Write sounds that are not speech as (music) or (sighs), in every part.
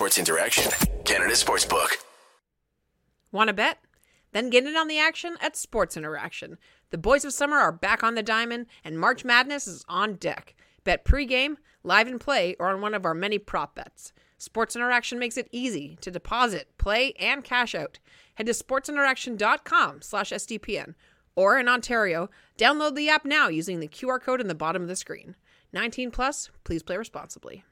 Sports Interaction, Canada Sportsbook. Want to bet? Then get in on the action at Sports Interaction. The boys of summer are back on the diamond, and March Madness is on deck. Bet pregame, live and play, or on one of our many prop bets. Sports Interaction makes it easy to deposit, play, and cash out. Head to sportsinteraction.com slash SDPN. Or in Ontario, download the app now using the QR code in the bottom of the screen. 19 plus, please play responsibly.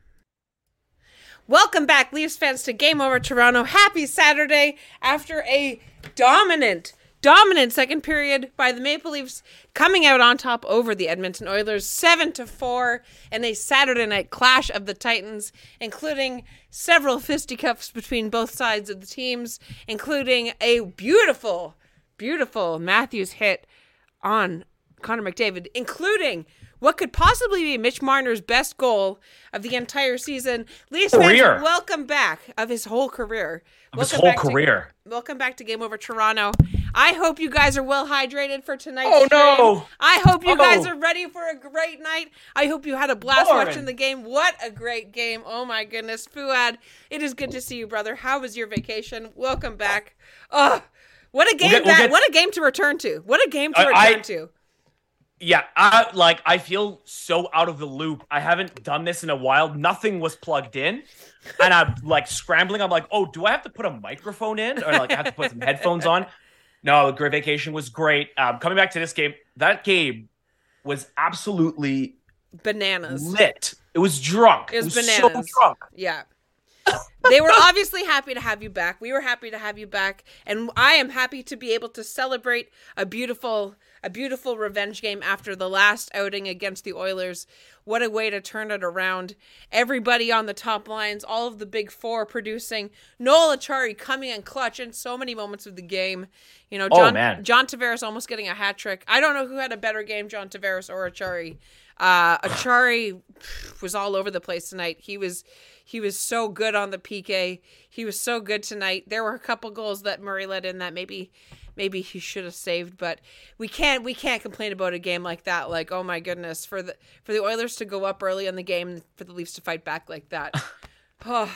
Welcome back, Leafs fans, to Game Over Toronto. Happy Saturday after a dominant, dominant second period by the Maple Leafs coming out on top over the Edmonton Oilers, seven to four, in a Saturday night clash of the Titans, including several (laughs) fisticuffs between both sides of the teams, including a beautiful, beautiful Matthews hit on Connor McDavid, including what could possibly be Mitch Marner's best goal of the entire season. Leafs Career. fans, welcome back of his whole career. Of his Welcome whole back to- career. welcome back to Game Over Toronto. I hope you guys are well hydrated for tonight's Oh, stream. no. I hope you oh, guys Oh. are ready for a great night. I hope you had a blast Lauren. watching the game. What a great game. Oh my goodness. Fuad, it is good to see you, brother. How was your vacation? Welcome back. Oh, what a game get- we'll get- what a game to return to. What a game to I- return I- to. Yeah, I like I feel so out of the loop. I haven't done this in a while. Nothing was plugged in. And I'm (laughs) like scrambling. I'm like, oh, do I have to put a microphone in? Or like I have to put some headphones on? No, the great vacation was great. Um, coming back to this game, that game was absolutely Bananas. lit. It was drunk. It was so bananas. drunk. Yeah. they were obviously happy to have you back. We were happy to have you back, and I am happy to be able to celebrate a beautiful, a beautiful revenge game after the last outing against the Oilers. What a way to turn it around! Everybody on the top lines, all of the big four producing. Noel Acciari coming in clutch in so many moments of the game. You know, Oh, John man. John Tavares almost getting a hat trick. I don't know who had a better game, John Tavares or Acciari. Uh, Acciari (sighs) was all over the place tonight. He was he was so good on the PK. He was so good tonight. There were a couple goals that Murray let in that maybe maybe he should have saved, but we can't we can't complain about a game like that. Like oh my goodness, for the for the Oilers to go up early in the game, for the Leafs to fight back like that. (sighs) Oh,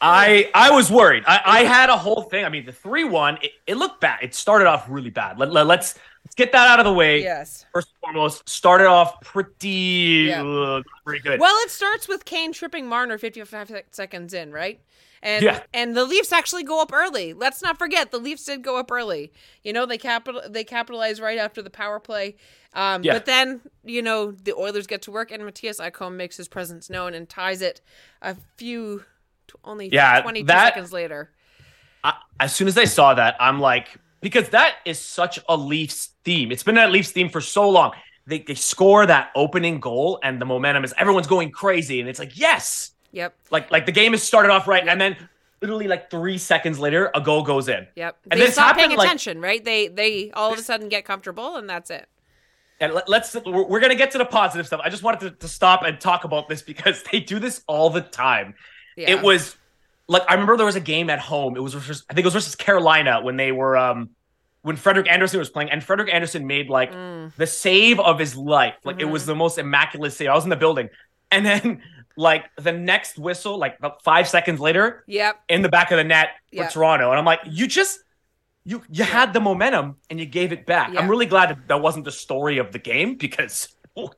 I I was worried. I, I had a whole thing. I mean, the three one, it, it looked bad. It started off really bad. Let, let, let's let's get that out of the way. yes. First and foremost, started off pretty Yeah. uh, very good. Well, it starts with Kane tripping Marner 55 seconds in, right? And Yeah. and the Leafs actually go up early. Let's not forget the Leafs did go up early. You know, they capital they capitalize right after the power play. Um, Yeah. but then, you know, the Oilers get to work and Mattias Ekholm makes his presence known and ties it a few only Yeah, 22 that- seconds later. I, as soon as I saw that, I'm like, because that is such a Leafs theme. It's been that Leafs theme for so long. They they score that opening goal, and the momentum is everyone's going crazy, and it's like yes, Yep. like like the game has started off right, and then literally like three seconds later, a goal goes in. Yep. And they this stop paying happened, like- attention, right? They they all of a sudden get comfortable and that's it. And let, let's we're, we're gonna get to the positive stuff. I just wanted to, to stop and talk about this because (laughs) they do this all the time. Yeah. It was like I remember there was a game at home. It was versus, I think it was versus Carolina when they were um when Frederik Andersen was playing, and Frederik Andersen made like Mm. the save of his life. Like it Mhm. was the most immaculate save. I was in the building, and then like the next whistle, like about five seconds later, Yep. in the back of the net for Yeah. Toronto, and I'm like, you just. You, you had the momentum and you gave it back. Yeah. I'm really glad that, that wasn't the story of the game because (laughs) oh,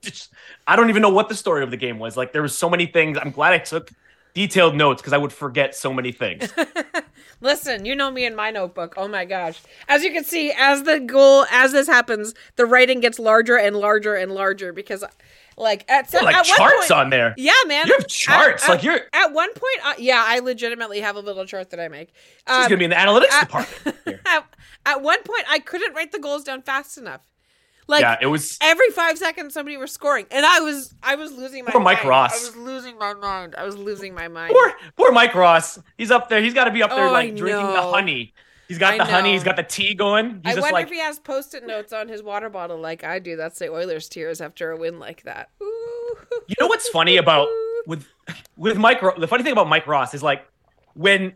I don't even know what the story of the game was. Like there was so many things. I'm glad I took detailed notes because I would forget so many things. (laughs) Listen, you know me in my notebook. Oh my gosh. As you can see, as the goal, as this happens, the writing gets larger and larger and larger because, like, at, Oh, like at charts point, on there. Yeah, man. You have charts, At, like you're- At one point, uh, yeah, I legitimately have a little chart that I make. She's Um, gonna be in the analytics at- department. (laughs) Here. at, at one point, I couldn't write the goals down fast enough. Like, yeah, it was. every five seconds somebody was scoring and i was i was losing my Poor Mike mind. Ross. i was losing my mind i was losing my mind Poor, poor Mike Ross. He's up there. He's got to be up there, Oh, like drinking the honey. He's got I the honey. He's got the tea going. i He's just wonder like, if he has post-it notes on his water bottle like i do that's the oilers tears after a win like that Ooh. you know what's funny about (laughs) with with Mike? The funny thing about Mike Ross is like when.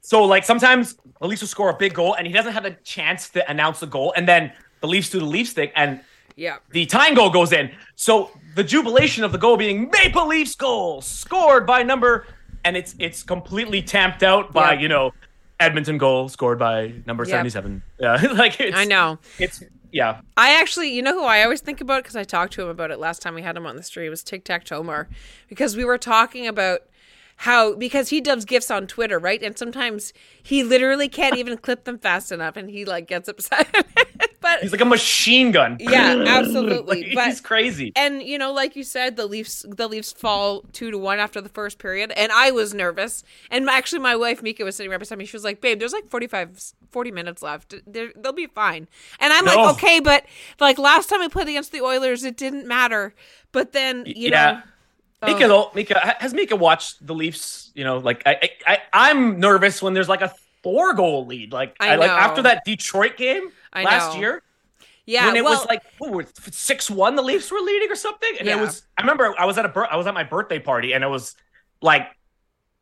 So like sometimes the Leafs will score a big goal and he doesn't have a chance to announce the goal, and then the Leafs do the Leafs thing, and yeah the tying goal goes in. So the jubilation of the goal being Maple Leafs goal scored by number and it's it's completely tamped out by Yeah. you know Edmonton goal scored by number Yep. seventy seven. Yeah, (laughs) like it's, I know. it's yeah. I actually, you know who I always think about because I talked to him about it last time we had him on the stream was Tic Tac Tomar because we were talking about how because he does gifts on Twitter, right? And sometimes he literally can't (laughs) even clip them fast enough, and he like gets upset. (laughs) but He's like a machine gun. Yeah, (laughs) absolutely. Like, But- he's crazy. and you know, like you said, the Leafs the Leafs fall two to one after the first period, and I was nervous. And actually, my wife Mika was sitting right beside me. She was like, "Babe, there's like 45, 40 minutes left. They're, they'll be fine." And I'm No. like, "Okay, but like last time we played against the Oilers, it didn't matter." But then you yeah. know, oh, Mika, though, Mika has Mika watched the Leafs. You know, like I, I, I I'm nervous when there's like a four goal lead. Like I like after that Detroit game I last know. year. yeah, when it well, was like six one, the Leafs were leading or something, and it was. I remember I was at a bir- I was at my birthday party, and it was like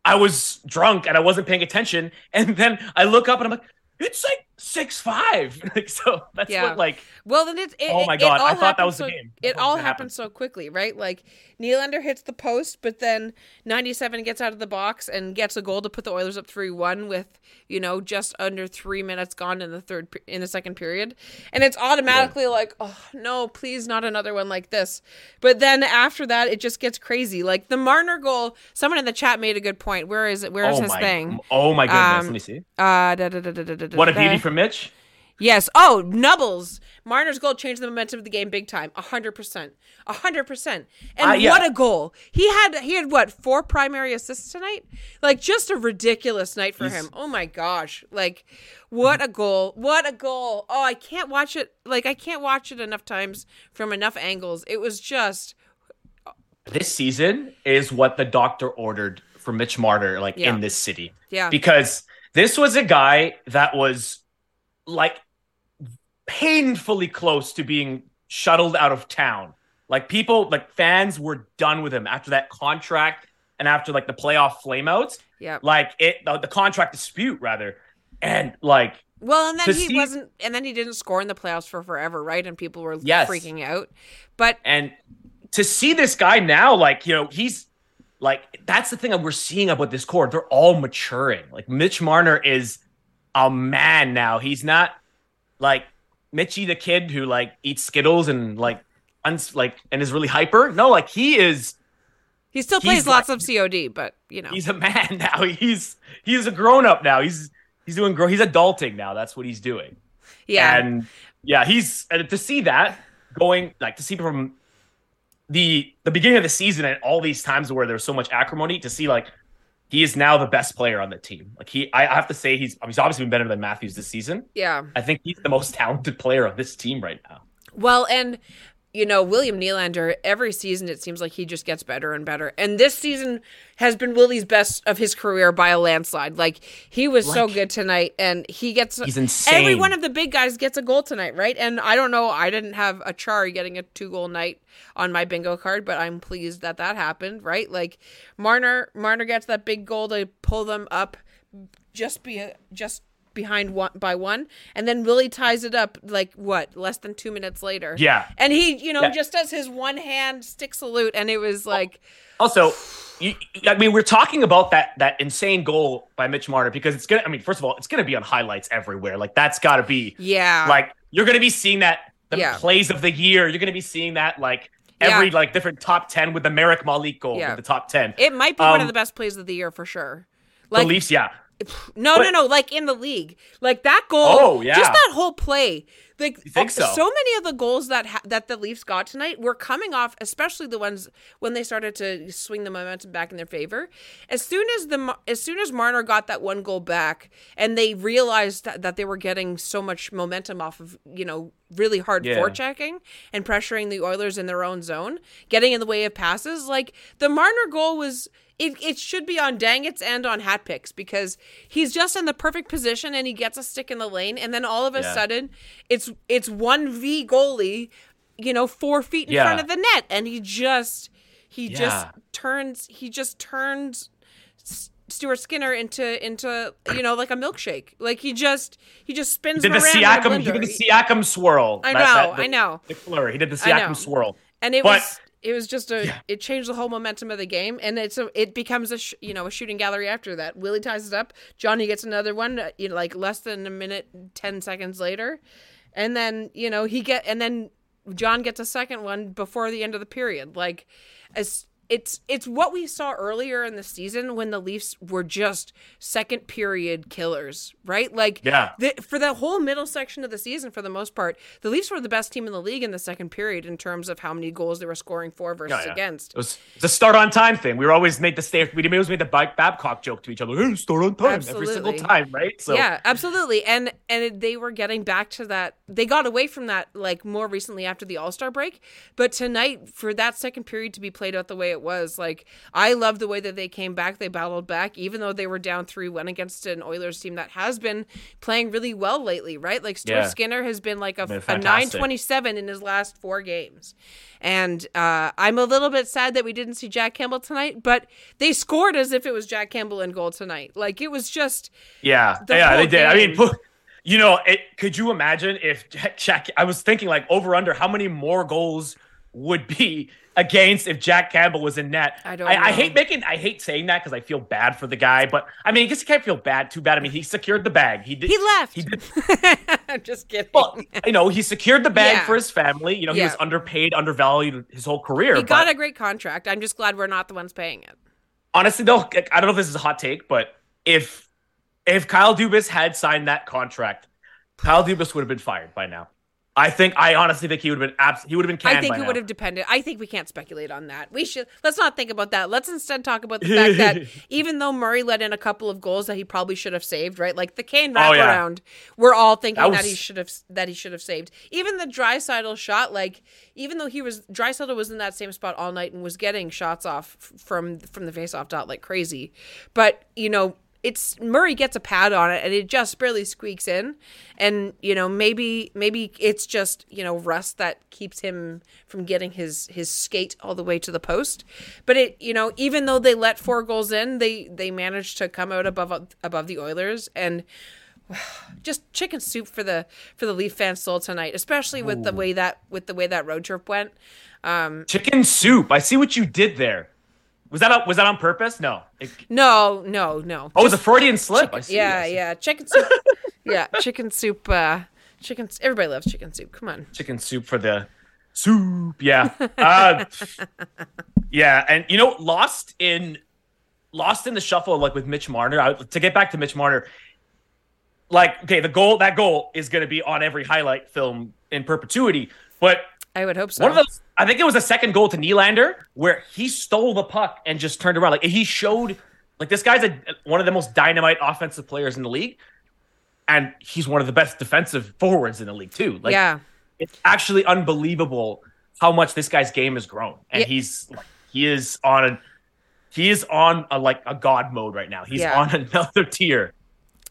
I was drunk and I wasn't paying attention, and then I look up and I'm like, it's like six five. (laughs) Like so, that's Yeah. what like. Well, then it's it Oh my it God, I thought that was the so, game. It all happened happened. so quickly, right? Like Nylander hits the post, but then ninety-seven gets out of the box and gets a goal to put the Oilers up three-one with you know just under three minutes gone in the third in the second period, and it's automatically like, oh no, please not another one like this. But then after that, it just gets crazy. Like the Marner goal. Someone in the chat made a good point. Where is it? Where is oh his my, thing? Oh my goodness! Um, Let me see. Uh, da, da, da, What a beauty from Mitch. Yes. Oh, Nubbles. Marner's goal changed the momentum of the game big time. A hundred percent. A hundred percent. And Uh, yeah. what a goal. He had he had what, four primary assists tonight? Like just a ridiculous night for He's- him. Oh my gosh. Like what a goal. What a goal. Oh, I can't watch it like I can't watch it enough times from enough angles. It was just This season is what the doctor ordered for Mitch Marner, like Yeah. in this city. yeah. because this was a guy that was like painfully close to being shuttled out of town. Like people, like fans were done with him after that contract and after like the playoff flameouts, yeah. like it, the, the contract dispute rather. And like, Well, and then he see- wasn't and then he didn't score in the playoffs for forever, right? And people were Yes. freaking out. But and to see this guy now, like, you know, he's like, that's the thing that we're seeing about this core. They're all maturing. Like, Mitch Marner is a man now. He's not like Mitchy the kid who like eats Skittles and like, uns- like, and is really hyper. No, like, he is, he still plays lots like- of COD, but you know. he's a man (laughs) now. He's, he's a grown up now. He's, he's doing, grow, he's adulting now. That's what he's doing. yeah. And yeah, he's and to see that going like to see from the the beginning of the season and all these times where there's so much acrimony to see like he is now the best player on the team. Like he, I have to say he's he's obviously been better than Matthews this season. yeah. I think he's the most talented player on this team right now. Well, and you know, William Nylander, every season it seems like he just gets better and better. And this season has been Willie's best of his career by a landslide. Like he was so good tonight and he gets He's insane. Every one of the big guys gets a goal tonight, right? And I don't know, I didn't have Acciari getting a two-goal night on my bingo card, but I'm pleased that that happened, right? Like Marner Marner gets that big goal to pull them up just be just behind one by one and then Willie ties it up like what less than 2 minutes later. Yeah. And he, you know, Yeah. just does his one hand stick salute and it was like Also, you, I mean, we're talking about that that insane goal by Mitch Marner because it's gonna. I mean, first of all, it's gonna be on highlights everywhere. Like that's got to be yeah. like you're gonna be seeing that the Yeah. plays of the year. You're gonna be seeing that like every Yeah. like different top ten with the Merrick Malik goal Yeah. the top ten. it might be one of um, the best plays of the year for sure. the Like Leafs, yeah, No, no, no. Like in the league, like that goal. Oh, yeah. just that whole play. Like You think uh, so? many of the goals that ha- that the Leafs got tonight were coming off, especially the ones when they started to swing the momentum back in their favor. As soon as the as soon as Marner got that one goal back, and they realized that, that they were getting so much momentum off of you know really hard Yeah. forechecking and pressuring the Oilers in their own zone, getting in the way of passes. Like the Marner goal was it, it should be on Dangets and on hat picks because he's just in the perfect position and he gets a stick in the lane and then all of a Yeah. sudden it's it's one v goalie, you know, four feet in Yeah. front of the net and he just he just turns he just turns Stuart Skinner into into you know like a milkshake like he just he just spins He did the around in a Siakam. He did the. Siakam swirl. I know, that- the- I know. The flurry. He did the. Siakam swirl. and it But- was It was just a. Yeah. It changed the whole momentum of the game, and it's a. It becomes a sh- you know a shooting gallery after that. Willie ties it up. Johnny gets another one. uh, You know, like less than a minute, ten seconds later, and then you know he get and then John gets a second one before the end of the period. Like, as it's it's what we saw earlier in the season when the Leafs were just second period killers, right? Like, Yeah. the, for the whole middle section of the season, for the most part, the Leafs were the best team in the league in the second period in terms of how many goals they were scoring for versus Yeah, yeah. against. It was a start on time thing. We were always made the stay. We always made the Bab- Babcock joke to each other. Hey, start on time every single time, right? So yeah, absolutely. And and they were getting back to that. They got away from that like more recently after the All Star break. But tonight, for that second period to be played out the way it was, like I love the way that they came back. They battled back, even though they were down three one against an Oilers team that has been playing really well lately. Right, like Stuart Yeah. Skinner has been like a, Been a nine twenty seven in his last four games. And uh, I'm a little bit sad that we didn't see Jack Campbell tonight, but they scored as if it was Jack Campbell in goal tonight. Like it was just Yeah, The yeah, they did. I mean, game. (laughs) you know, it, could you imagine if Jack, Jack? I was thinking like over under how many more goals would be against if Jack Campbell was in net. I don't I, I hate making. I hate saying that because I feel bad for the guy, but I mean, I guess you can't feel bad. Too bad. I mean, he secured the bag. He did. He left. He did. I'm (laughs) just kidding. Well, you know, he secured the bag Yeah. for his family. You know, he Yeah. was underpaid, undervalued his whole career. he got a great contract. I'm just glad we're not the ones paying it. honestly though, I don't know if this is a hot take, but if if Kyle Dubas had signed that contract, Kyle Dubas would have been fired by now. I think I honestly think he would have been abs- he would have been canned I think it now. would have depended. I think we can't speculate on that. We should let's not think about that. Let's instead talk about the fact that (laughs) even though Murray let in a couple of goals that he probably should have saved, right? Like the Kane Oh, yeah. wraparound, we're all thinking That that, he should have that he should have saved. Even the Draisaitl shot, like even though he was Draisaitl was in that same spot all night and was getting shots off from from the faceoff dot like crazy, but you know. It's Murray gets a pad on it and it just barely squeaks in, and you know maybe maybe it's just you know rust that keeps him from getting his his skate all the way to the post. But it you know even though they let four goals in, they they managed to come out above above the Oilers and (sighs) just chicken soup for the for the Leaf fan soul tonight, especially with the way that with the way that road trip went. Um, chicken soup. I see what you did there. Was that a, was that on purpose? No. It- no, no, no. oh, it was a Freudian slip. See. yeah, yeah, chicken soup. (laughs) yeah, chicken soup. Uh, chicken. Everybody loves chicken soup. Come on. Chicken soup for the soup. Yeah. Uh, yeah, and you know, lost in lost in the shuffle like with Mitch Marner. I, to get back to Mitch Marner, like okay, the goal that goal is going to be on every highlight film in perpetuity. But I would hope so. one of those, I think it was a second goal to Nylander where he stole the puck and just turned around. Like he showed, like this guy's a, one of the most dynamite offensive players in the league, and he's one of the best defensive forwards in the league too. Like yeah. it's actually unbelievable how much this guy's game has grown, and Yeah. he's like, he is on a he is on a like a god mode right now. He's Yeah. on (laughs) another tier.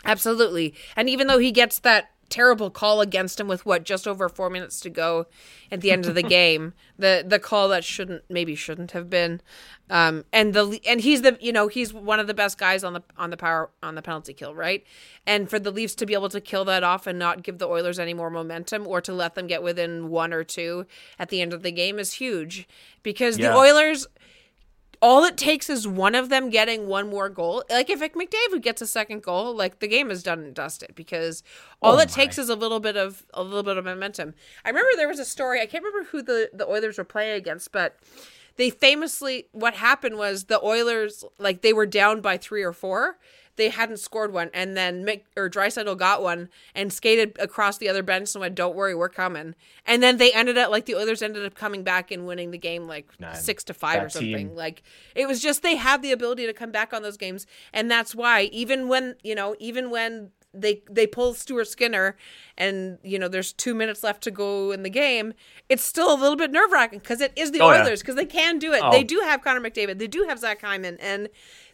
Absolutely. And even though he gets that terrible call against him with what just over 4 minutes to go at the end of the (laughs) game, the the call that shouldn't maybe shouldn't have been um and the and he's the you know, he's one of the best guys on the on the power on the penalty kill, right? And for the Leafs to be able to kill that off and not give the Oilers any more momentum or to let them get within one or two at the end of the game is huge because Yeah. the Oilers all it takes is one of them getting one more goal. Like if McDavid gets a second goal, like the game is done and dusted because all Oh it takes is a little bit of a little bit of momentum. I remember there was a story. I can't remember who the the Oilers were playing against, but they famously what happened was the Oilers like they were down by three or four. They hadn't scored one, and then Mick or Draisaitl got one and skated across the other bench and went, "Don't worry, we're coming." And then they ended up like the others ended up coming back and winning the game like Man, six to five that or something. team. Like it was just they have the ability to come back on those games, and that's why even when you know even when they they pull Stuart Skinner, and you know there's two minutes left to go in the game, it's still a little bit nerve wracking because it is the Oh. Oilers because they can do it. Oh. They do have Connor McDavid, they do have Zach Hyman, and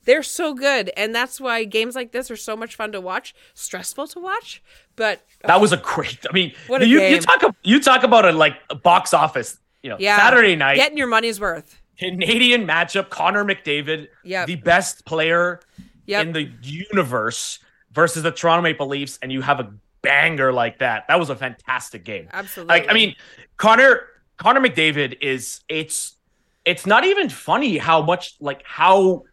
they're so good, and that's why games like this are so much fun to watch, stressful to watch, but That was a great. I mean, What you, you talk you talk about a like a box office. You know, yeah, Saturday night getting your money's worth. Canadian matchup. Connor McDavid, Yep. the best player Yep. in the universe, versus the Toronto Maple Leafs, and you have a banger like that. That was a fantastic game. Absolutely. Like, I mean, Connor Connor McDavid is it's it's not even funny how much like how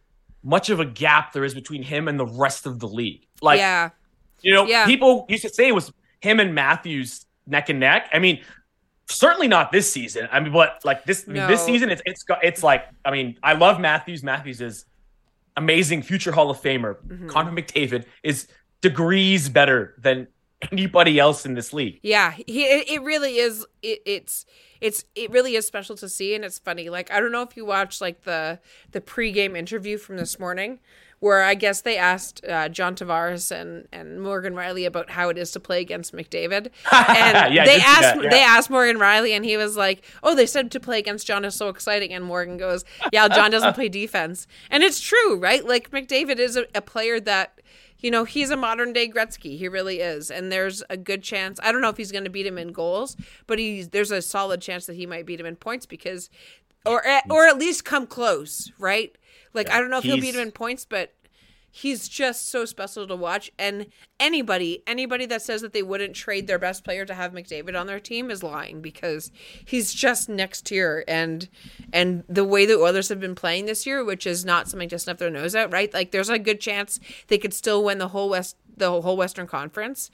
much of a gap there is between him and the rest of the league. Like, yeah, you know, Yeah. people used to say it was him and Matthews neck and neck. I mean, certainly not this season. I mean, but like this mean, this season, it's it's got it's like I mean, I love Matthews. Matthews is amazing, future Hall of Famer. Mm-hmm. Connor McDavid is degrees better than anybody else in this league. yeah. He it, really is. It, it's it's it really is special to see, and it's funny. Like I don't know if you watched like the the pregame interview from this morning. Where I guess they asked uh, John Tavares and, and Morgan Rielly about how it is to play against McDavid, (laughs) and Yeah, they asked that, yeah. they asked Morgan Rielly, and he was like, "Oh, they said to play against John is so exciting." And Morgan goes, "Yeah, John doesn't play (laughs) defense," and it's true, right? Like McDavid is a, a player that, you know, he's a modern day Gretzky. He really is, and there's a good chance. I don't know if he's going to beat him in goals, but he's there's a solid chance that he might beat him in points because, or at, or at least come close, right? Like I don't know if he'll beat him in points, but he's just so special to watch. And anybody anybody that says that they wouldn't trade their best player to have McDavid on their team is lying because he's just next tier. And and the way the Oilers have been playing this year which is not something to snuff their nose at right? Like there's a good chance they could still win the whole west the whole Western Conference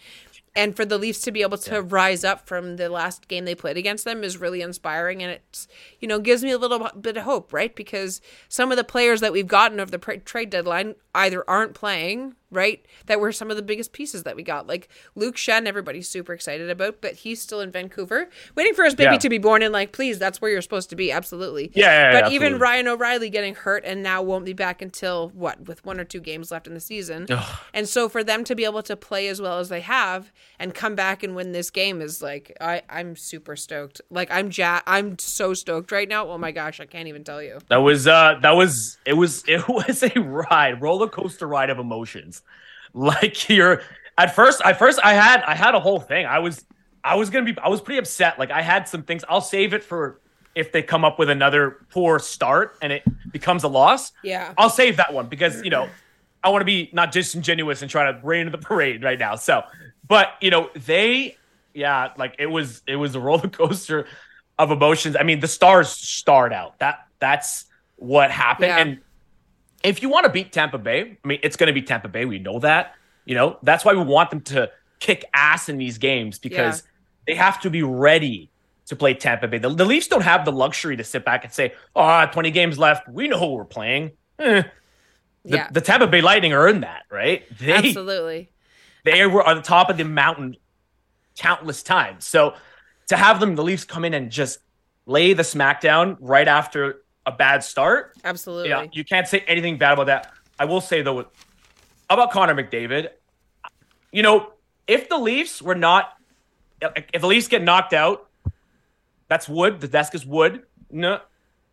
and for the Leafs to be able to rise up from the last game they played against them is really inspiring, and it's you know gives me a little bit of hope, right? Because some of the players that we've gotten over the trade deadline either aren't playing, right? That were some of the biggest pieces that we got, like Luke Schenn. Everybody's super excited about, but he's still in Vancouver, waiting for his baby Yeah. to be born. And like, please, that's where you're supposed to be, absolutely. Yeah, yeah, yeah, but even. Ryan O'Reilly getting hurt and now won't be back until what, with one or two games left in the season. And so for them to be able to play as well as they have and come back and win this game is like I I'm super stoked. Like I'm ja- I'm so stoked right now. Oh my gosh, I can't even tell you. That was uh that was it was (laughs) it was a ride, roller coaster ride of emotions. (laughs) Like you're at first at first I had I had a whole thing. I was I was gonna be I was pretty upset. Like I had some things. I'll save it for if they come up with another poor start and it becomes a loss. Yeah. I'll save that one because you know I want to be not disingenuous and try to rain in the parade right now. So, but you know they, yeah, like it was it was a roller (laughs) coaster of emotions. I mean, the stars starred out. That that's what happened. Yeah. And if you want to beat Tampa Bay, I mean, it's going to be Tampa Bay. We know that. You know that's why we want them to kick ass in these games because they have to be ready to play Tampa Bay. The, the Leafs don't have the luxury to sit back and say, "Oh, 20 games left. We know who we're playing." Eh. The, Yeah. the Tampa Bay Lightning earned that, right? They Absolutely. they were on the top of the mountain countless times. So to have them, the Leafs come in and just lay the smackdown right after a bad start, Absolutely. yeah, you can't say anything bad about that. I will say though, about Connor McDavid, you know, if the Leafs were not, if the Leafs get knocked out, that's wood. The desk is wood. No,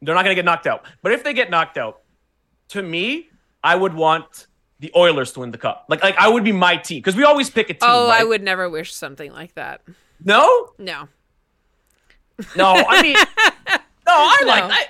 they're not going to get knocked out. But if they get knocked out, to me, I would want the Oilers to win the cup. Like, like I would be my team because we always pick a team. Oh, I would never wish something like that. No, No. no. I mean, (laughs) no. I like. No. I,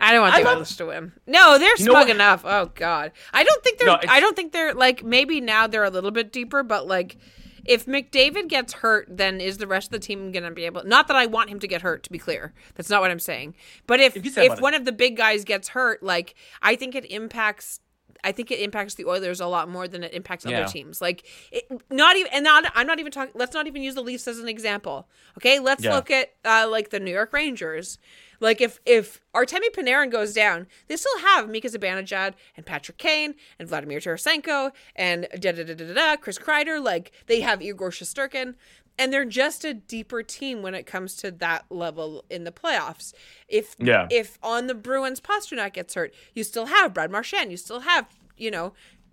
I don't want the Oilers to win. No, they're You know smug what? enough. Oh God, I don't think they're. No, I don't think they're like maybe now they're a little bit deeper, but like if McDavid gets hurt, then is the rest of the team going to be able? Not that I want him to get hurt. To be clear, that's not what I'm saying. But if If if one of the big guys gets hurt, like I think it impacts. I think it impacts the Oilers a lot more than it impacts Yeah. other teams. Like, it, not even, and not, I'm not even talking. Let's not even use the Leafs as an example. Okay, let's Yeah. look at uh, like the New York Rangers. Like if if Artemi Panarin goes down, they still have Mika Zibanejad and Patrick Kane and Vladimir Tarasenko and da da da da da da Chris Kreider. Like they have Igor Shesterkin, and they're just a deeper team when it comes to that level in the playoffs. If Yeah. if on the Bruins Pastrnak gets hurt, you still have Brad Marchand. You still have you know.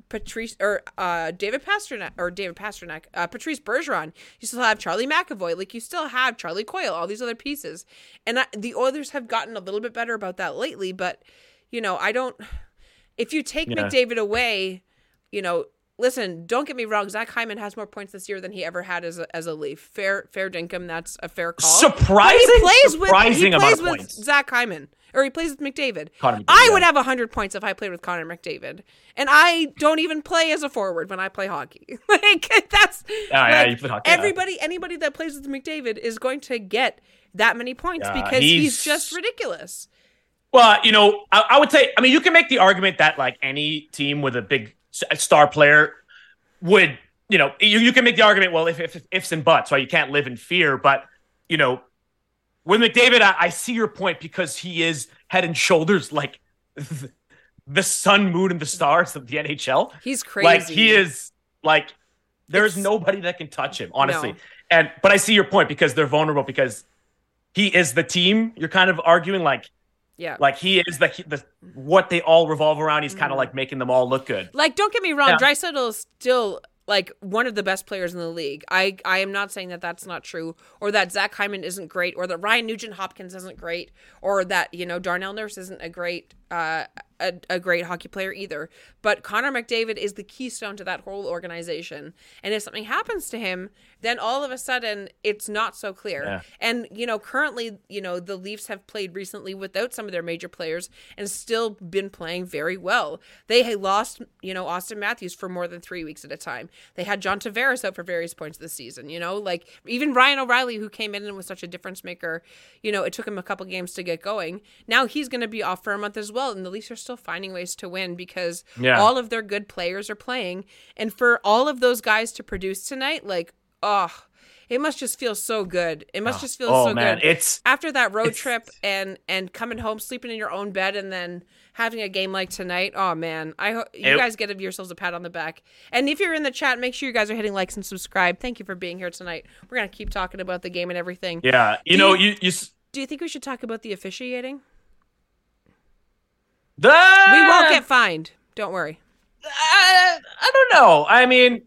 Patrice or uh, David Pastrnak or David Pastrnak, uh, Patrice Bergeron. You still have Charlie McAvoy. Like you still have Charlie Coyle. All these other pieces, and I, the Oilers have gotten a little bit better about that lately. But you know, I don't. If you take Yeah. McDavid away, you know, listen. Don't get me wrong. Zach Hyman has more points this year than he ever had as a, as a Leaf. Fair, fair dinkum. That's a fair call. Surprising- But he plays with surprising he amount plays with points. Zach Hyman, or he plays with McDavid. McDavid, I yeah. would have hundred points if I played with Connor McDavid, and I don't even play as a forward when I play hockey. (laughs) like that's ah, yeah, like, play hockey, yeah. everybody, anybody that plays with McDavid is going to get that many points Yeah, because he's, he's- just ridiculous. Well, you know, I, I, would say, I mean, you can make the argument that like any team with a big star player would, you know, you, you can make the argument, well, if, if, if ifs and buts, right? You can't live in fear. But, you know, with McDavid, I, I see your point because he is head and shoulders like the, the sun, moon, and the stars of the NHL. He's crazy. Like he is like there's it's, nobody that can touch him, honestly. No. And but I see your point because they're vulnerable because he is the team. You're kind of arguing like yeah. Like he is the, the what they all revolve around. He's kind of mm. like making them all look good. Like, don't get me wrong, yeah. Draisaitl is still like one of the best players in the league. I I am not saying that that's not true, or that Zach Hyman isn't great, or that Ryan Nugent Hopkins isn't great, or that you know Darnell Nurse isn't a great uh, a, a great hockey player either. But Connor McDavid is the keystone to that whole organization, and if something happens to him, then all of a sudden it's not so clear. Yeah. And you know, currently, you know, the Leafs have played recently without some of their major players and still been playing very well. They lost, you know, Auston Matthews for more than three weeks at a time. They had John Tavares out for various points of the season. You know, like even Ryan O'Reilly, who came in and was such a difference maker. You know, it took him a couple games to get going. Now he's going to be off for a month as well, and the Leafs are still finding ways to win because yeah. all of their good players are playing. And for all of those guys to produce tonight, like, oh, it must just feel so good. It must oh, just feel oh, so man. good. It's after that road trip and and coming home, sleeping in your own bed, and then having a game like tonight. Oh man, I hope you it, guys get yourselves a pat on the back. And if you're in the chat, make sure you guys are hitting likes and subscribe. Thank you for being here tonight. We're gonna keep talking about the game and everything. Yeah, you do know, you, you, you do you think we should talk about the officiating? The... We won't get fined. Don't worry. I, I don't know. I mean,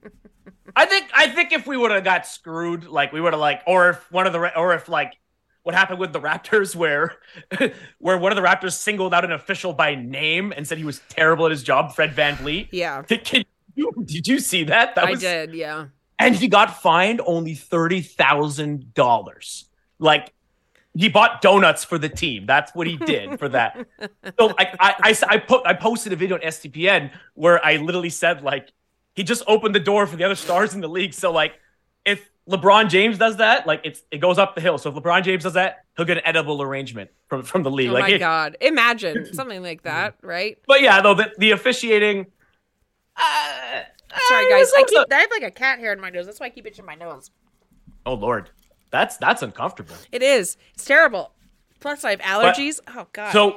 I think I think if we would have got screwed, like we would have like, or if one of the, or if like what happened with the Raptors, where (laughs) where one of the Raptors singled out an official by name and said he was terrible at his job, Fred Van VanVleet. Yeah. Did, you, did you see that? That was, I did. Yeah. And he got fined only thirty thousand dollars. Like he bought donuts for the team. That's what he did for that. (laughs) so like I, I, I put I posted a video on SDPN where I literally said like he just opened the door for the other stars in the league. So like if LeBron James does that, like it's it goes up the hill. So if LeBron James does that, he'll get an edible arrangement from from the league. Oh like, my it, god! Imagine (clears throat) something like that, right? But yeah, though the, the officiating. Uh, Sorry, guys. I keep I have like a cat hair in my nose. That's why I keep itching my nose. Oh lord. That's that's uncomfortable. It is. It's terrible. Plus, I have allergies. But, oh god. So,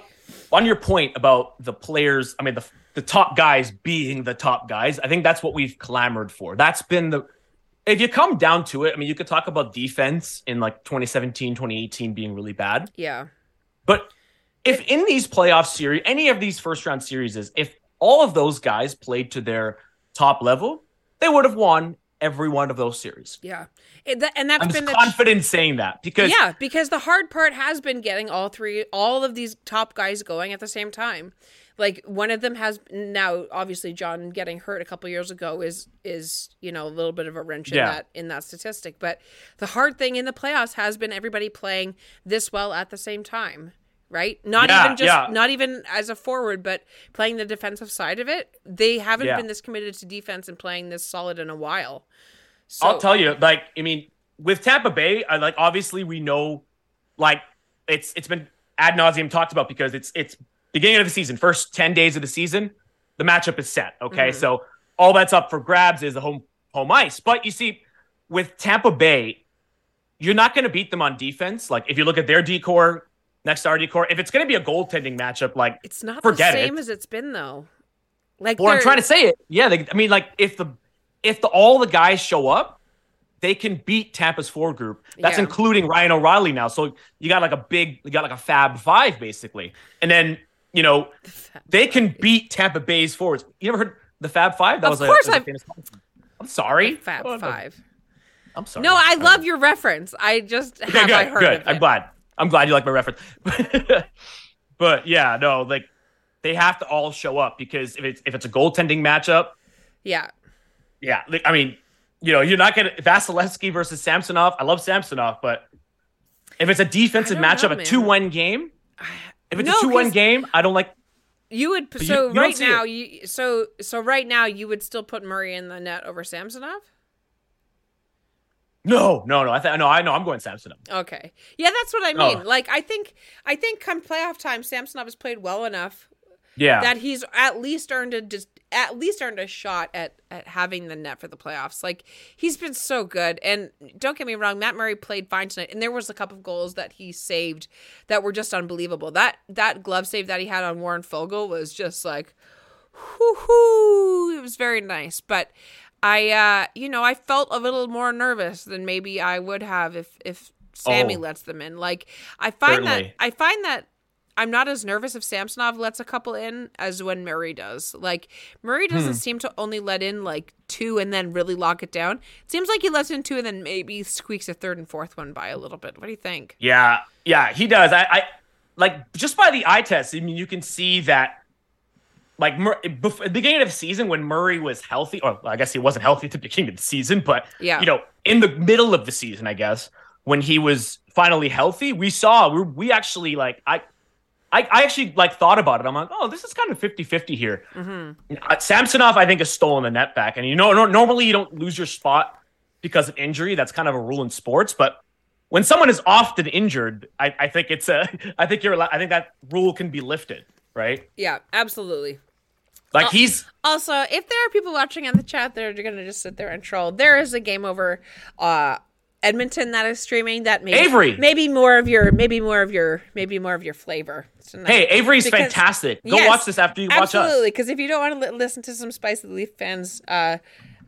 on your point about the players, I mean the the top guys being the top guys, I think that's what we've clamored for. That's been the if you come down to it, I mean, you could talk about defense in like 2017, 2018 being really bad. Yeah. But if in these playoff series, any of these first round series, is if all of those guys played to their top level, they would have won every one of those series. Yeah, it, th- and that's I'm been confident saying that because yeah, because the hard part has been getting all three, all of these top guys going at the same time. Like one of them has now, obviously, John getting hurt a couple years ago is is you know a little bit of a wrench in yeah. that in that statistic. But the hard thing in the playoffs has been everybody playing this well at the same time right? Not yeah, even just yeah. not even as a forward, but playing the defensive side of it. They haven't yeah. been this committed to defense and playing this solid in a while. So, I'll tell you, like, I mean, with Tampa Bay, I like obviously we know, like, it's it's been ad nauseum talked about because it's it's beginning of the season, first ten days of the season, the matchup is set. Okay, mm-hmm. so all that's up for grabs is the home home ice. But you see, with Tampa Bay, you're not going to beat them on defense. Like if you look at their decor, next to RD core. If it's going to be a goaltending matchup, like it's not forget the same it. as it's been though. Like, well, I'm trying to say it. Yeah, they, I mean, like if the if the all the guys show up, they can beat Tampa's four group. That's yeah. including Ryan O'Reilly now. So you got like a big, you got like a Fab Five basically, and then you know they can beat Tampa Bay's forwards. You ever heard the Fab Five? That of was course a, famous. I'm sorry, Fab oh, Five. I'm sorry. No, I love your reference. I just okay, have good, I heard good. I'm glad. I'm glad you like my reference. (laughs) but yeah, no, like they have to all show up because if it's if it's a goaltending matchup, yeah, yeah. Like, I mean, you know, you're not gonna Vasilevskiy versus Samsonov. I love Samsonov, but if it's a defensive matchup, know, a two one game, (sighs) if it's no, a two one game, I don't like. You would so you, you right now you so so right now you would still put Murray in the net over Samsonov. No, no, no. I th- no, I know. I'm going Samsonov. Okay. Yeah, that's what I Oh. mean. Like I think I think come playoff time, Samsonov has played well enough Yeah. that he's at least earned a just at least earned a shot at at having the net for the playoffs. Like he's been so good. And don't get me wrong, Matt Murray played fine tonight, and there was a couple of goals that he saved that were just unbelievable. That that glove save that he had on Warren Foegele was just like, whoo hoo! It was very nice, but. I, uh, you know, I felt a little more nervous than maybe I would have if if Sammy Oh. lets them in. Like, I find that I find that I'm not as nervous if Samsonov lets a couple in as when Murray does. Like Murray doesn't Hmm. seem to only let in like two and then really lock it down. It seems like he lets in two and then maybe squeaks a third and fourth one by a little bit. What do you think? Yeah, yeah, he does. I, I like just by the eye test. I mean, you can see that. Like Mur- bef- at the beginning of the season, when Murray was healthy, or I guess he wasn't healthy at the beginning of the season, but Yeah. you know, in the middle of the season, I guess when he was finally healthy, we saw we, we actually like I, I, I actually like thought about it. I'm like, oh, this is kind of 50-50 here. Mm-hmm. Uh, Samsonov, I think, has stolen the net back, and you know, no, normally you don't lose your spot because of injury. That's kind of a rule in sports, but when someone is often injured, I, I think it's a, (laughs) I think you're, I think that rule can be lifted, right? Yeah, absolutely. Like he's, Also, if there are people watching in the chat that are going to just sit there and troll, there is a game over uh Edmonton that is streaming that maybe Avery. maybe more of your maybe more of your maybe more of your flavor. tonight. hey, Avery's Because- fantastic. Go Yes, watch this after you watch Absolutely, us. because if you don't want to li- listen to some spicy Leaf fans, uh,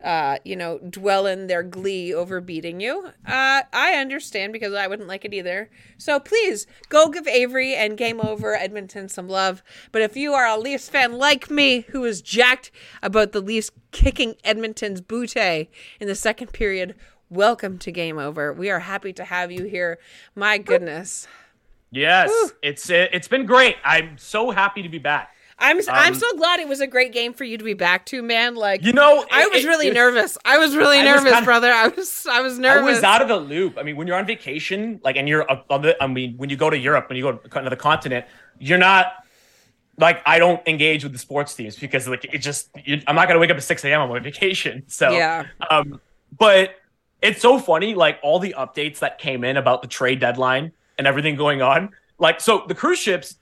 uh, you know, dwell in their glee over beating you, uh, I understand because I wouldn't like it either. So please go give Avery and Game Over Edmonton some love. But if you are a Leafs fan like me, who is jacked about the Leafs kicking Edmonton's bootay in the second period. Welcome to Game Over. We are happy to have you here. My goodness. Yes, Whew. it's it, it's been great. I'm so happy to be back. I'm I'm Um, so glad it was a great game for you to be back to, man. Like You know, I was it- really it- nervous. I was really I was nervous, kinda- brother. I was I was nervous. I was out of the loop. I mean, when you're on vacation, like, and you're on the, I mean, when you go to Europe, when you go to another continent, you're not like I don't engage with the sports teams because like it just you, I'm not gonna wake up at 6 a.m. on my (laughs) vacation. So Yeah. um, but it's so funny, like all the updates that came in about the trade deadline and everything going on. Like, so the cruise ships,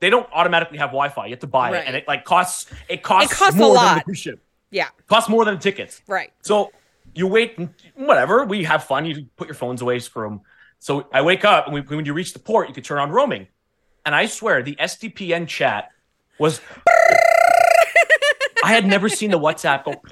they don't automatically have Wi-Fi. You have to buy Right. it, and it like costs it costs, It costs a more than the cruise ship. yeah, costs more than the tickets. right. So you wait, and whatever. We have fun. You put your phones away them. So I wake up, and we, when you reach the port, you could turn on roaming. And I swear, the SDPN chat was. I had never seen the WhatsApp go. (laughs)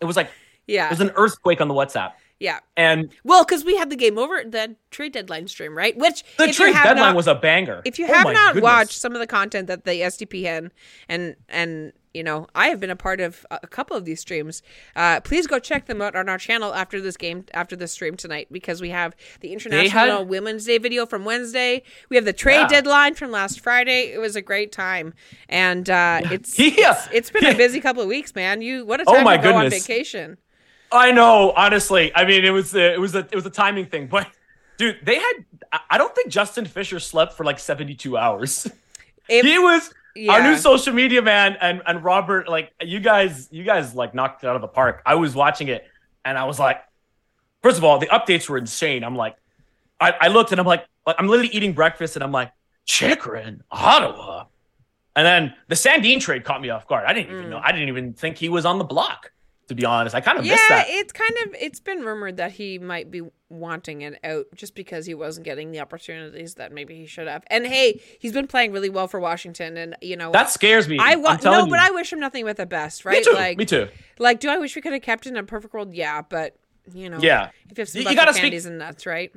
It was like Yeah. it was an earthquake on the WhatsApp, yeah. and Well, because we had the game over the trade deadline stream, right? Which the trade deadline not, was a banger. if you Oh have not goodness. watched some of the content that the SDPN and and you know I have been a part of a couple of these streams, uh, please go check them out on our channel after this game after this stream tonight because we have the International had- Women's Day video from Wednesday. We have the trade Yeah. deadline from last Friday. It was a great time, and uh, it's, (laughs) Yeah. it's it's been a (laughs) busy couple of weeks, man. You what a Oh time my to go on vacation. I know, honestly. I mean, it was a, it was a it was a timing thing, but dude, they had. I- don't think Justin Fisher slept for like seventy two hours. It- he was our new social media man and and Robert like you guys you guys like knocked it out of the park. I was watching it and I was like first of all the updates were insane. I'm like I, I looked and I'm like like I'm literally eating breakfast and I'm like Chychrun Ottawa and then the Sandin trade caught me off guard. I didn't even Mm. know I didn't even think he was on the block to be honest. I kind of yeah, missed that. it's kind of it's been rumored that he might be wanting it out just because he wasn't getting the opportunities that maybe he should have. And hey, he's been playing really well for Washington, and you know that scares me. I I'm wa- no, you. but I wish him nothing but the best, right? me too. Like, me too. like, do I wish we could have kept in a perfect world? Yeah, but you know, Yeah. if you have some You- you gotta speak- and nuts, right?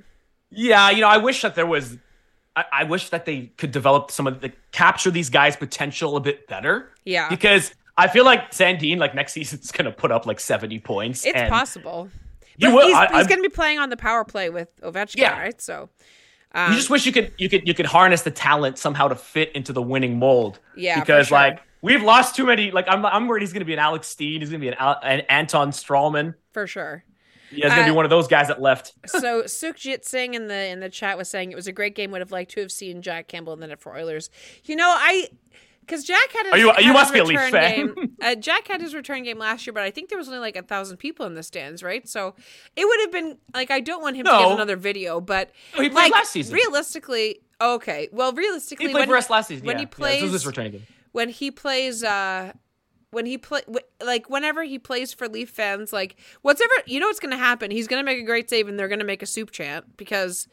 Yeah, you know, I wish that there was. I, I wish that they could develop some of the capture these guys' potential a bit better. Yeah. because I feel like Sandin, like next (laughs) season's gonna put up like seventy points. It's possible. You will. he's, I, he's going to be playing on the power play with Ovechkin, Yeah. right? So, you um, just wish you could you could you could harness the talent somehow to fit into the winning mold. Yeah, because sure. like we've lost too many. Like I'm I'm worried he's gonna be an Alex Steen. He's gonna be an, Al, an Anton Stralman. for sure. Yeah, he's gonna be Uh, one of those guys that left. (laughs) so Sukjit Singh in the in the chat was saying it was a great game. Would have liked to have seen Jack Campbell in the net for Oilers. You know, I Because Jack had his, Are you- had you must be a return fan. game. (laughs) Uh, Jack had his return game last year, but I think there was only like a thousand people in the stands, right? So it would have been like I don't want him to No. give another video, but No, he played like last season. realistically, okay. Well, realistically, He played when for us last season. when yeah. he Yeah, this plays was his returning game. when he plays uh when he play like whenever he plays for Leaf fans like whatever you know what's going to happen he's going to make a great save and they're going to make a soup chant because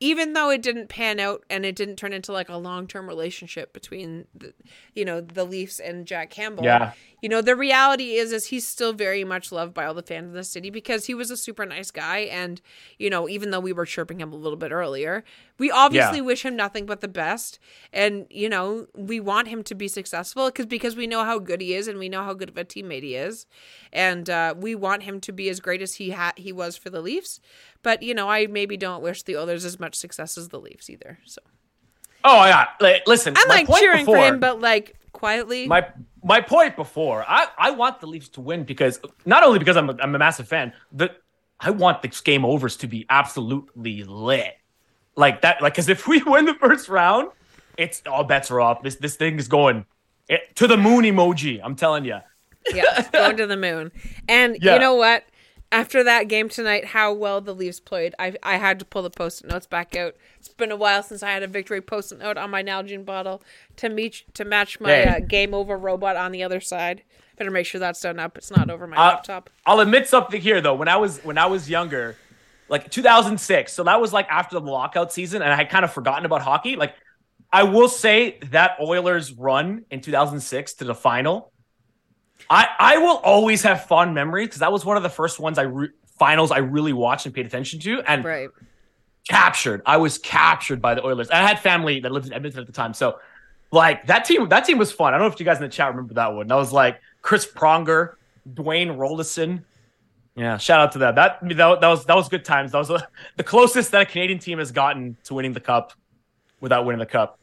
even though it didn't pan out and it didn't turn into like a long-term relationship between the, you know the Leafs and Jack Campbell Yeah. you know the reality is is he's still very much loved by all the fans in the city because he was a super nice guy and you know even though we were chirping him a little bit earlier we obviously Yeah. wish him nothing but the best and you know we want him to be successful because because we know how good he is and we know how good of a teammate he is and uh, we want him to be as great as he had he was for the Leafs but you know I maybe don't wish the Oilers as much success as the Leafs either so Oh yeah. Like, listen, I'm like cheering before, for him but like quietly my my point before, I, I want the Leafs to win because not only because I'm a, I'm a massive fan, the I want the game overs to be absolutely lit, like that. Like, because if we win the first round, it's all bets are off. This this thing is going it, to the moon emoji. I'm telling you. yeah, going to the moon. And Yeah. you know what? After that game tonight, how well the Leafs played, I I had to pull the post-it notes back out. It's been a while since I had a victory post-it note on my Nalgene bottle to meet to match my Hey. uh, game over robot on the other side. Better make sure that's done up. It's not over my Uh, laptop. I'll admit something here though. When I was when I was younger, like 2006, so that was like after the lockout season, and I had kind of forgotten about hockey. Like, I will say that Oilers run in 2006 to the final. I I will always have fond memories because that was one of the first ones I re- finals I really watched and paid attention to, and Right. captured. I was captured by the Oilers. I had family that lived in Edmonton at the time, so like that team. That team was fun. I don't know if you guys in the chat remember that one. That was like Chris Pronger, Dwayne Roloson. Yeah, shout out to them. That that, that was that was good times. That was uh, the closest that a Canadian team has gotten to winning the cup without winning the cup.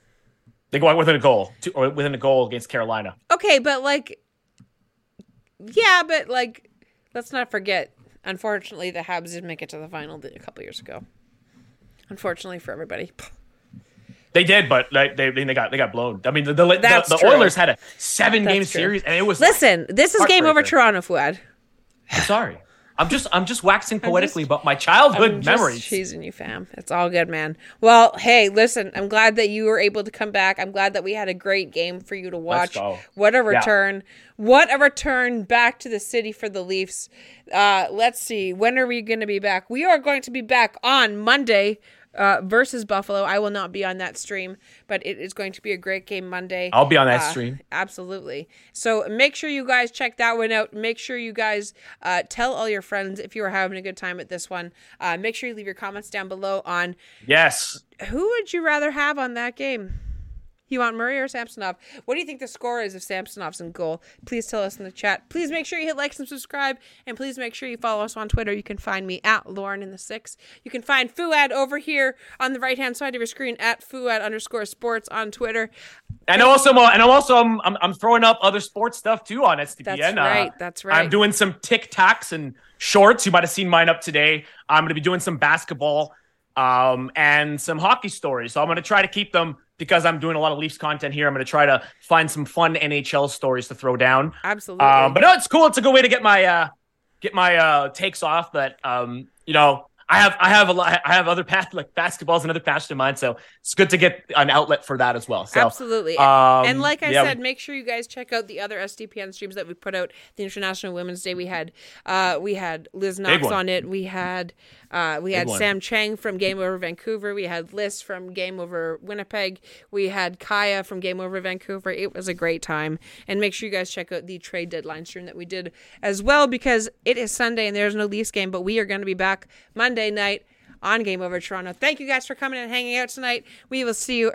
They go out within a goal, to, or within a goal against Carolina. Okay, but like, yeah, but like, let's not forget. Unfortunately, the Habs didn't make it to the final a couple years ago. Unfortunately for everybody. They did, but like, they they got they got blown. I mean, the the, the, the. Oilers had a seven game true. series, and it was Listen, this is game over Toronto, Fuad. I'm sorry. I'm just I'm just waxing poetically just- about my childhood I'm memories. Just teasing you, fam. It's all good, man. Well, hey, listen, I'm glad that you were able to come back. I'm glad that we had a great game for you to watch. What a Yeah. return. What a return back to the city for the Leafs. Uh, let's see. When are we going to be back? We are going to be back on Monday. Uh, versus Buffalo. I will not be on that stream, but it is going to be a great game Monday. I'll be on that Uh, stream. Absolutely. So make sure you guys check that one out. Make sure you guys uh, tell all your friends if you are having a good time at this one. Uh, make sure you leave your comments down below on Yes. who would you rather have on that game. You want Murray or Samsonov? What do you think the score is if Samsonov's in goal? Please tell us in the chat. Please make sure you hit like and subscribe, and please make sure you follow us on Twitter. You can find me at Lauren in the Six. You can find Fuad over here on the right hand side of your screen at Fuad underscore Sports on Twitter. And also, and I'm also I'm, I'm I'm throwing up other sports stuff too on SDPN. That's uh, right, that's right. I'm doing some TikToks and shorts. You might have seen mine up today. I'm going to be doing some basketball, um, and some hockey stories. So I'm going to try to keep them because I'm doing a lot of Leafs content here. I'm going to try to find some fun NHL stories to throw down. Absolutely. Um, but no, it's cool. It's a good way to get my uh, get my uh, takes off. That um, you know, I have I have a lot. I have other (laughs) path like basketball's another passion of mine. So it's good to get an outlet for that as well. So Absolutely. um, and like I yeah. said, make sure you guys check out the other SDPN streams that we put out. The International Women's Day we had uh we had Liz Knox on it. We had uh we had one. Sam Chang from Game Over Vancouver. We had Liz from Game Over Winnipeg. We had Kaya from Game Over Vancouver. It was a great time. And make sure you guys check out the trade deadline stream that we did as well because it is Sunday and there's no Leafs game, but we are going to be back Monday night on Game Over Toronto. Thank you guys for coming and hanging out tonight. We will see you